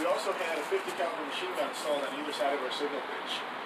we also had a 50 caliber machine gun installed on either side of our signal bridge.